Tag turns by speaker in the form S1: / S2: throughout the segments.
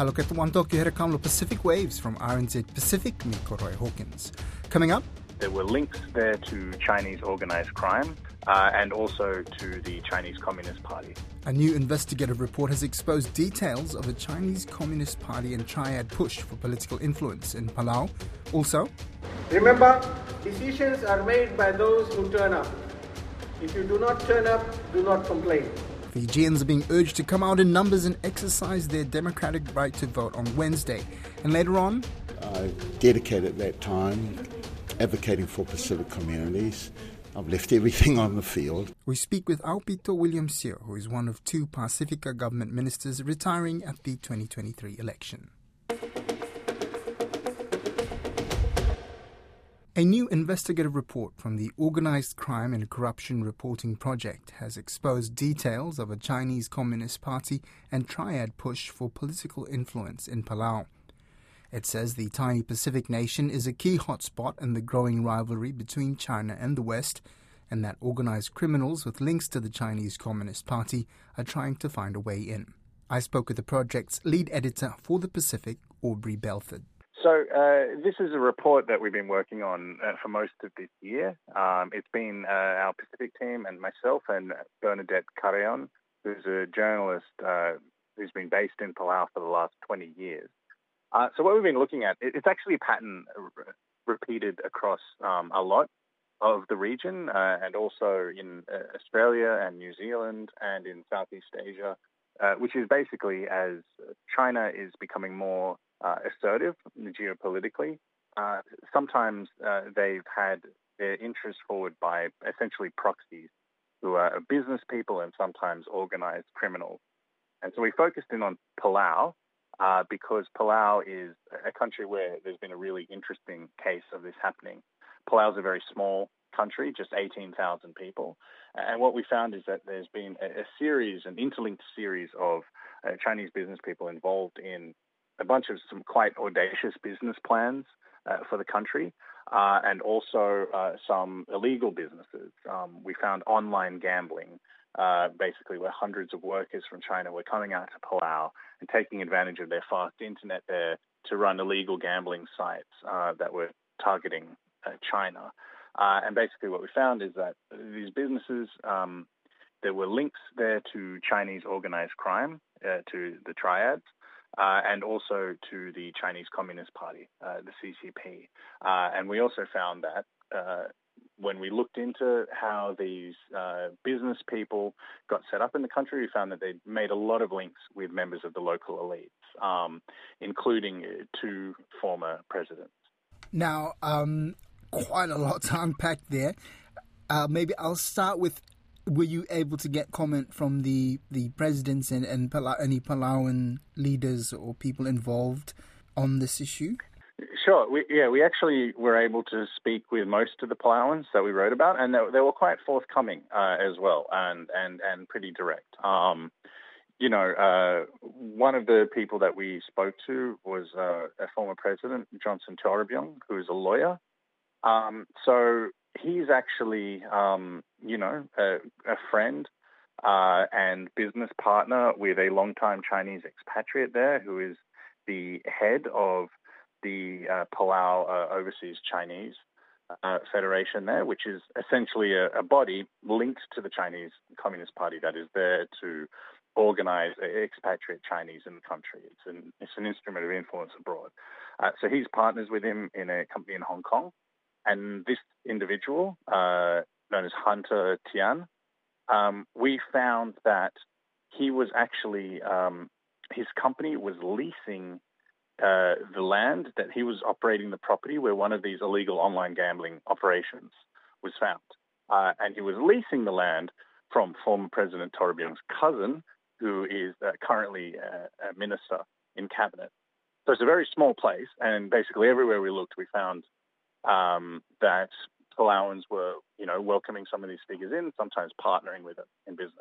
S1: Hello Ketuanto Kiherekamlo Pacific Waves from RNZ Pacific, Nico Roy Hawkins. Coming up,
S2: there were links there to Chinese organized crime uh, and also to the Chinese Communist Party.
S1: A new investigative report has exposed details of a Chinese Communist Party and triad push for political influence in Palau. Also,
S3: remember, decisions are made by those who turn up. If you do not turn up, do not complain.
S1: Fijians are being urged to come out in numbers and exercise their democratic right to vote on Wednesday. And later on,
S4: I dedicated that time advocating for Pacific communities. I've left everything on the field.
S1: We speak with Aupito William Sio, who is one of two Pacifica government ministers retiring at the 2023 election. A new investigative report from the Organized Crime and Corruption Reporting Project has exposed details of a Chinese Communist Party and triad push for political influence in Palau. It says the tiny Pacific nation is a key hotspot in the growing rivalry between China and the West, and that organized criminals with links to the Chinese Communist Party are trying to find a way in. I spoke with the project's lead editor for the Pacific, Aubrey Belford.
S2: So uh, this is a report that we've been working on uh, for most of this year. Um, it's been uh, our Pacific team and myself and Bernadette Carreon, who's a journalist uh, who's been based in Palau for the last 20 years. Uh, so what we've been looking at, it's actually a pattern repeated across um, a lot of the region uh, and also in Australia and New Zealand and in Southeast Asia, which is basically as China is becoming more assertive geopolitically. Uh, sometimes uh, they've had their interests forward by essentially proxies who are business people and sometimes organized criminals. And so we focused in on Palau uh, because Palau is a country where there's been a really interesting case of this happening. Palau is a very small country, just 18,000 people. And what we found is that there's been a, a series, an interlinked series of uh, Chinese business people involved in a bunch of some quite audacious business plans uh, for the country, uh, and also uh, some illegal businesses. Um, we found online gambling, uh, basically where hundreds of workers from China were coming out to Palau and taking advantage of their fast internet there to run illegal gambling sites uh, that were targeting uh, China. and basically, what we found is that these businesses, um, there were links there to Chinese organized crime, to the triads, uh, and also to the Chinese Communist Party, uh, the CCP. Uh, and we also found that uh, when we looked into how these uh, business people got set up in the country, we found that they made a lot of links with members of the local elites, um, including two former presidents.
S1: Now, um, quite a lot to unpack there. Uh, maybe I'll start with were you able to get comment from the, the presidents and, and Palau, any Palauan leaders or people involved on this issue?
S2: Sure. We, yeah, we actually were able to speak with most of the Palauans that we wrote about, and they, they were quite forthcoming uh, as well, and and and pretty direct. Um, you know, uh, one of the people that we spoke to was uh, a former president, Johnson Toribiong, who is a lawyer. Um, so he's actually, um, you know, a, a friend uh, and business partner with a longtime Chinese expatriate there who is the head of the uh, Palau uh, Overseas Chinese uh, Federation there, which is essentially a, a, body linked to the Chinese Communist Party that is there to organize expatriate Chinese in the country. It's an, it's an instrument of influence abroad. Uh, so he's partners with him in a company in Hong Kong. And this individual, uh, known as Hunter Tian, um, we found that he was actually, um, his company was leasing uh, the land that he was operating the property where one of these illegal online gambling operations was found. Uh, and he was leasing the land from former President Toribiong's cousin, who is uh, currently a minister in cabinet. So it's a very small place, and basically everywhere we looked, we found um, that Palauans were, you know, welcoming some of these figures in, sometimes partnering with them in business.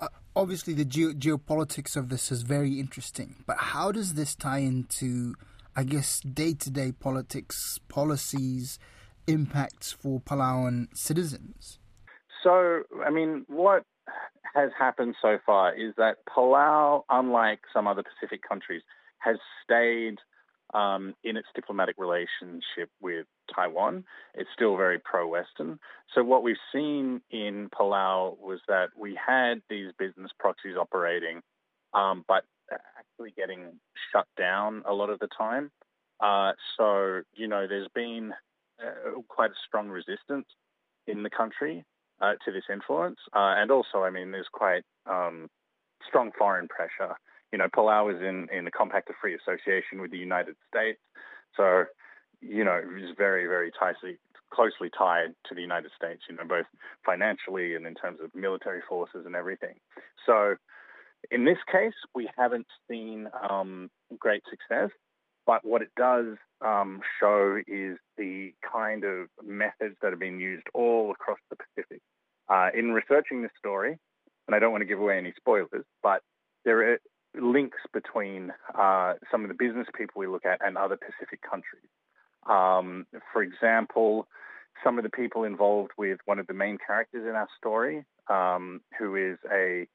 S1: Uh, obviously, the ge- geopolitics of this is very interesting, but how does this tie into, I guess, day-to-day politics, policies, impacts for Palauan citizens?
S2: So, I mean, what has happened so far is that Palau, unlike some other Pacific countries, has stayed um, in its diplomatic relationship with Taiwan. It's still very pro Western. So, what we've seen in Palau was that we had these business proxies operating, um, but actually getting shut down a lot of the time. Uh, so, you know, there's been uh, quite a strong resistance in the country uh, to this influence. Uh, and also, I mean, there's quite um, strong foreign pressure you know, Palau is in, in a compact of free association with the United States. So, you know, it is very, very tightly, closely tied to the United States, you know, both financially and in terms of military forces and everything. So, in this case, we haven't seen um, great success, but what it does um, show is the kind of methods that have been used all across the Pacific. Uh, in researching this story, and I don't want to give away any spoilers, but there links between uh, some of the business people we look at and other Pacific countries. Um, for example, some of the people involved with one of the main characters in our story, um, who is a,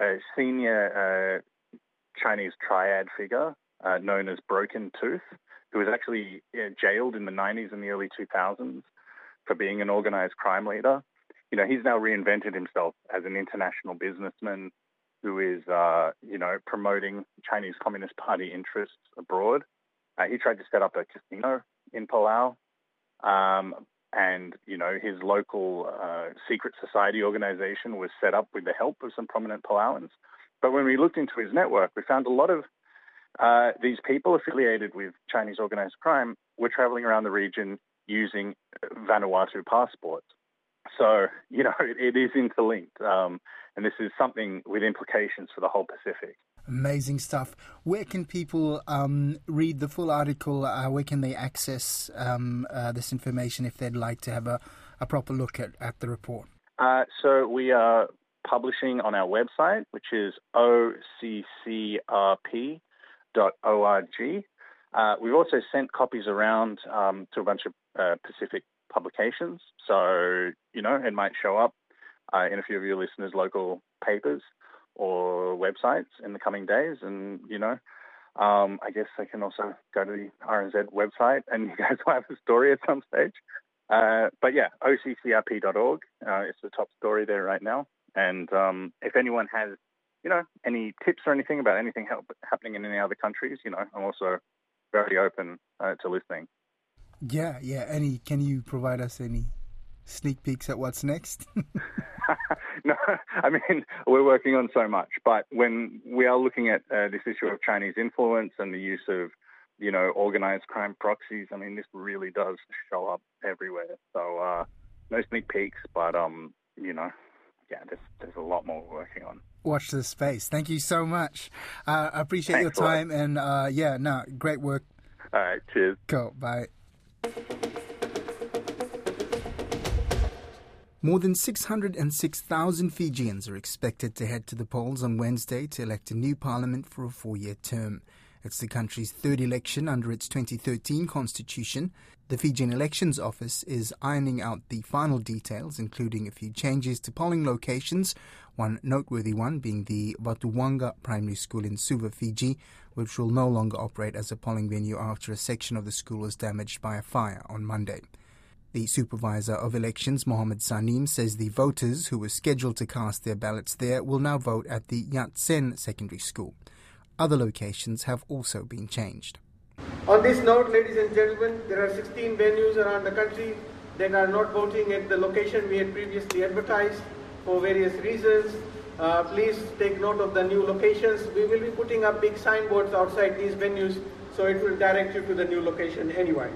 S2: a senior uh, Chinese triad figure uh, known as Broken Tooth, who was actually uh, jailed in the 90s and the early 2000s for being an organized crime leader. You know, he's now reinvented himself as an international businessman who is, uh, you know, promoting Chinese Communist Party interests abroad. Uh, he tried to set up a casino in Palau, um, and you know his local uh, secret society organization was set up with the help of some prominent Palauans. But when we looked into his network, we found a lot of uh, these people affiliated with Chinese organized crime were traveling around the region using Vanuatu passports. So, you know, it, it is interlinked. Um, and this is something with implications for the whole Pacific.
S1: Amazing stuff. Where can people um, read the full article? Uh, where can they access um, uh, this information if they'd like to have a, a proper look at, at the report?
S2: Uh, so we are publishing on our website, which is occrp.org. Uh, we've also sent copies around um, to a bunch of uh, Pacific publications. So, you know, it might show up uh, in a few of your listeners' local papers or websites in the coming days. And, you know, um, I guess they can also go to the RNZ website and you guys will have a story at some stage. Uh, but yeah, occrp.org uh, is the top story there right now. And um, if anyone has, you know, any tips or anything about anything help, happening in any other countries, you know, I'm also very open uh, to listening.
S1: Yeah, yeah. Any? Can you provide us any sneak peeks at what's next?
S2: no, I mean we're working on so much, but when we are looking at uh, this issue of Chinese influence and the use of, you know, organized crime proxies, I mean this really does show up everywhere. So uh, no sneak peeks, but um, you know, yeah, there's there's a lot more we're working on.
S1: Watch this space. Thank you so much. Uh, I appreciate Thanks your time and uh, yeah, no, great work.
S2: All right, cheers.
S1: Go, bye. More than 606,000 Fijians are expected to head to the polls on Wednesday to elect a new parliament for a four year term. It's the country's third election under its 2013 constitution. The Fijian Elections Office is ironing out the final details, including a few changes to polling locations, one noteworthy one being the Vatuwaqa Primary School in Suva, Fiji, which will no longer operate as a polling venue after a section of the school was damaged by a fire on Monday. The supervisor of elections, Mohammed Saneem, says the voters who were scheduled to cast their ballots there will now vote at the Yat Sen Secondary School. Other locations have also been changed.
S3: On this note, ladies and gentlemen, there are 16 venues around the country that are not voting at the location we had previously advertised for various reasons. Uh, please take note of the new locations. We will be putting up big signboards outside these venues so it will direct you to the new location anyway.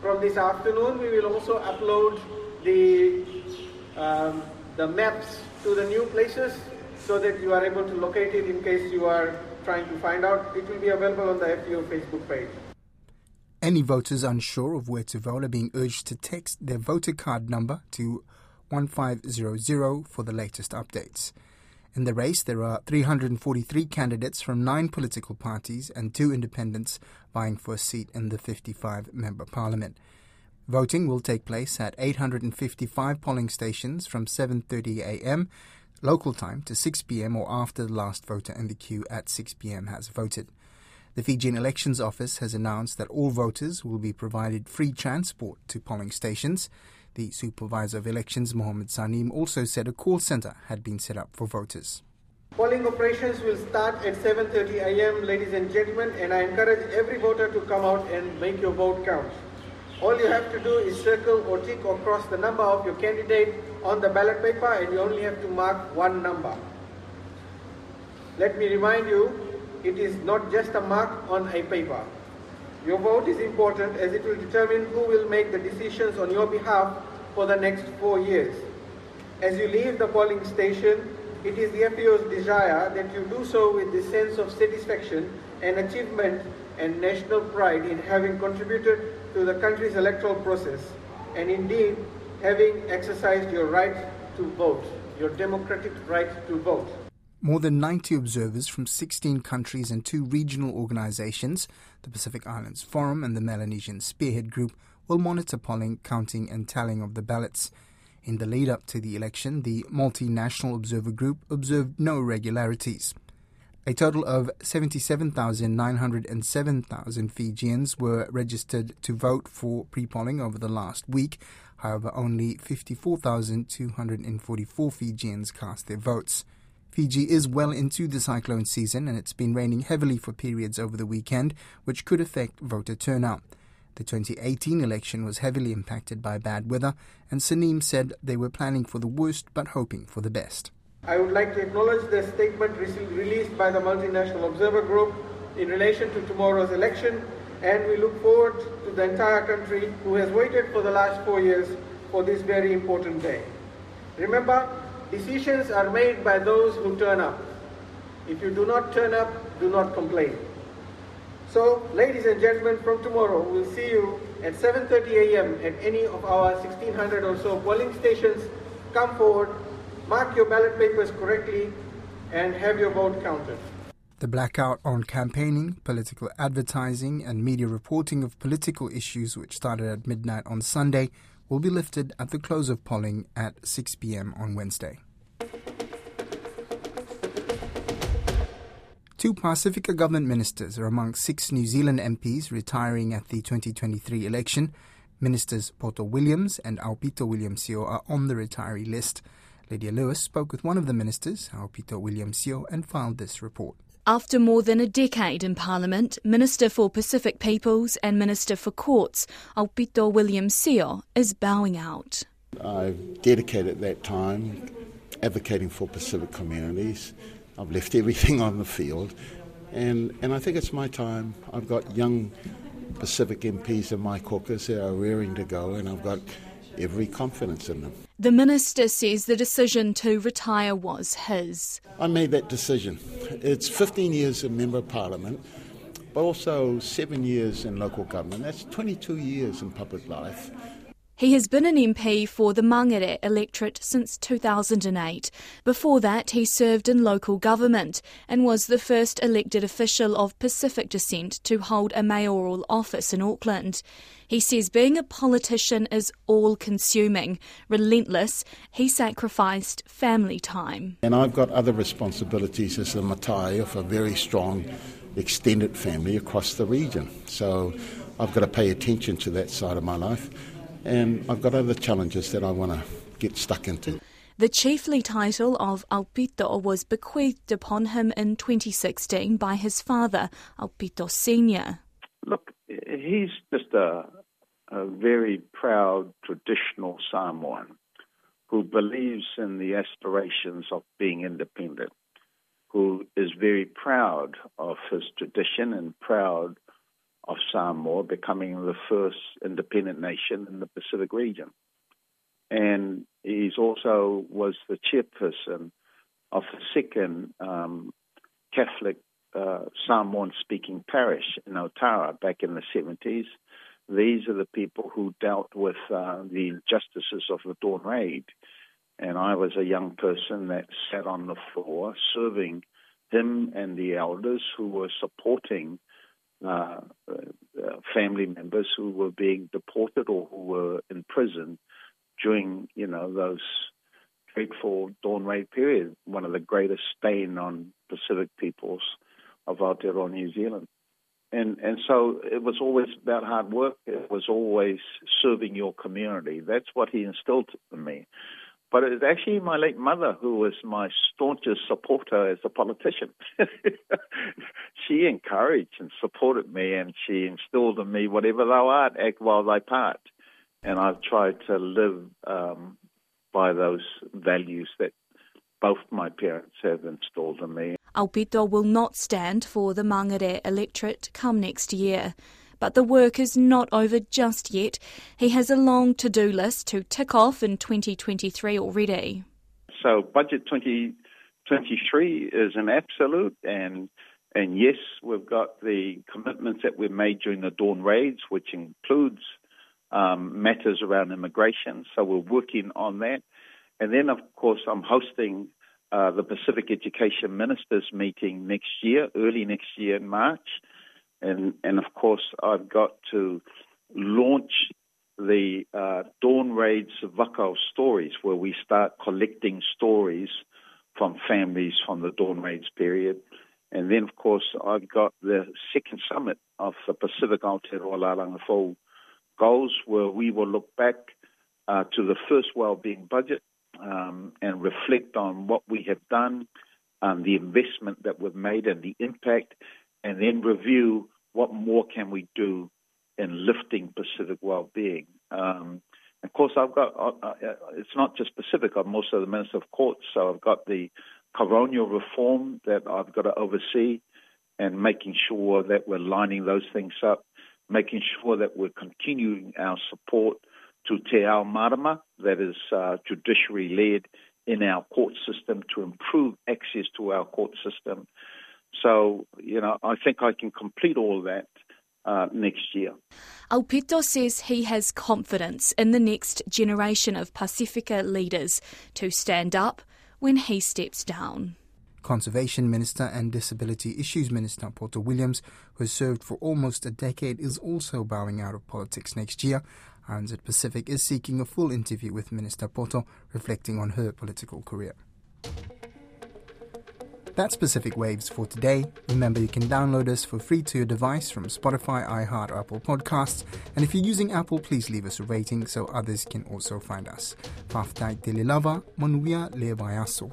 S3: From this afternoon, we will also upload the, um, the maps to the new places so that you are able to locate it in case you are trying to find out. It will be available on the FEO Facebook page.
S1: Any voters unsure of where to vote are being urged to text their voter card number to 1500 for the latest updates. In the race, there are 343 candidates from nine political parties and two independents vying for a seat in the 55 member parliament. Voting will take place at 855 polling stations from 7:30 a.m. local time to 6 p.m. or after the last voter in the queue at 6 p.m. has voted. The Fijian Elections Office has announced that all voters will be provided free transport to polling stations. The Supervisor of Elections, Mohammed Saneem, also said a call center had been set up for voters.
S3: Polling operations will start at 7:30 a.m., ladies and gentlemen, and I encourage every voter to come out and make your vote count. All you have to do is circle or tick or cross the number of your candidate on the ballot paper, and you only have to mark one number. Let me remind you, it is not just a mark on a paper. Your vote is important as it will determine who will make the decisions on your behalf for the next four years. As you leave the polling station, it is the FEO's desire that you do so with the sense of satisfaction and achievement and national pride in having contributed to the country's electoral process and indeed having exercised your right to vote, your democratic right to vote.
S1: More than 90 observers from 16 countries and two regional organizations, the Pacific Islands Forum and the Melanesian Spearhead Group, will monitor polling, counting, and tallying of the ballots. In the lead up to the election, the Multinational Observer Group observed no irregularities. A total of 77,907,000 Fijians were registered to vote for pre polling over the last week. However, only 54,244 Fijians cast their votes. Fiji is well into the cyclone season and it's been raining heavily for periods over the weekend, which could affect voter turnout. The 2018 election was heavily impacted by bad weather, and Saneem said they were planning for the worst but hoping for the best.
S3: I would like to acknowledge the statement released by the Multinational Observer Group in relation to tomorrow's election, and we look forward to the entire country who has waited for the last four years for this very important day. Remember, Decisions are made by those who turn up. If you do not turn up, do not complain. So, ladies and gentlemen, from tomorrow, we'll see you at 7.30 a.m. at any of our 1,600 or so polling stations. Come forward, mark your ballot papers correctly, and have your vote counted.
S1: The blackout on campaigning, political advertising, and media reporting of political issues, which started at midnight on Sunday, will be lifted at the close of polling at 6 p.m. on Wednesday. Two Pacifica government ministers are among six New Zealand MPs retiring at the 2023 election. Ministers Poto Williams and Aupito Williams Sio are on the retiree list. Lydia Lewis spoke with one of the ministers, Aupito Williams Sio, and filed this report.
S5: After more than a decade in Parliament, Minister for Pacific Peoples and Minister for Courts, Aupito William Sio, is bowing out.
S4: I've dedicated that time advocating for Pacific communities. I've left everything on the field, and, and I think it's my time. I've got young Pacific MPs in my caucus that are rearing to go, and I've got every confidence in them.
S5: The minister says the decision to retire was his.
S4: I made that decision. It's 15 years as member of parliament, but also seven years in local government. That's 22 years in public life.
S5: He has been an MP for the Mangere electorate since 2008. Before that, he served in local government and was the first elected official of Pacific descent to hold a mayoral office in Auckland. He says being a politician is all consuming, relentless. He sacrificed family time.
S4: And I've got other responsibilities as a matai of a very strong extended family across the region. So I've got to pay attention to that side of my life and I've got other challenges that I want to get stuck into.
S5: The chiefly title of Aupito was bequeathed upon him in 2016 by his father, Aupito Sr.
S6: Look, he's just a, a very proud traditional Samoan who believes in the aspirations of being independent, who is very proud of his tradition and proud of Samoa becoming the first independent nation in the Pacific region. And he's also was the chairperson of the second um, Catholic uh, Samoan speaking parish in Otara back in the 70s. These are the people who dealt with uh, the injustices of the Dawn Raid. And I was a young person that sat on the floor serving him and the elders who were supporting uh, uh, family members who were being deported or who were in prison during, you know, those dreadful Dawn Raid period, one of the greatest stain on Pacific peoples of Aotearoa New Zealand. and and so it was always about hard work. It was always serving your community. That's what he instilled in me. But it was actually my late mother who was my staunchest supporter as a politician. she encouraged and supported me, and she instilled in me, whatever thou art, act while thy part. And I've tried to live um, by those values that both my parents have installed in me.
S5: Aupito will not stand for the Mangere electorate come next year. But the work is not over just yet. He has a long to do list to tick off in 2023 already.
S6: So, budget 2023 is an absolute, and and yes, we've got the commitments that we've made during the Dawn raids, which includes um, matters around immigration. So, we're working on that. And then, of course, I'm hosting uh, the Pacific Education Ministers meeting next year, early next year in March and and of course I've got to launch the uh, Dawn Raids Vakau stories, where we start collecting stories from families from the Dawn Raids period. And then, of course, I've got the second summit of the Pacific Aotearoa Lalanga Fou goals, where we will look back uh, to the first well-being budget um, and reflect on what we have done, um, the investment that we've made, and the impact, and then review what more can we do in lifting Pacific well-being. Um, of course, I've got uh, it's not just Pacific. I'm also the Minister of Courts, so I've got the coronial reform that I've got to oversee, and making sure that we're lining those things up, making sure that we're continuing our support to Te Ao Marama, that is uh, judiciary led in our court system to improve access to our court system, so, you know, I think I can complete all that uh, next year.
S5: Aupito says he has confidence in the next generation of Pacifica leaders to stand up when he steps down.
S1: Conservation Minister and Disability Issues Minister Poto Williams, who has served for almost a decade, is also bowing out of politics next year. RNZ Pacific is seeking a full interview with Minister Poto, reflecting on her political career. That's Pacific Waves for today. Remember, you can download us for free to your device from Spotify, iHeart, Apple Podcasts. And if you're using Apple, please leave us a rating so others can also find us. Faftai Telelava, Manuia Levayaso.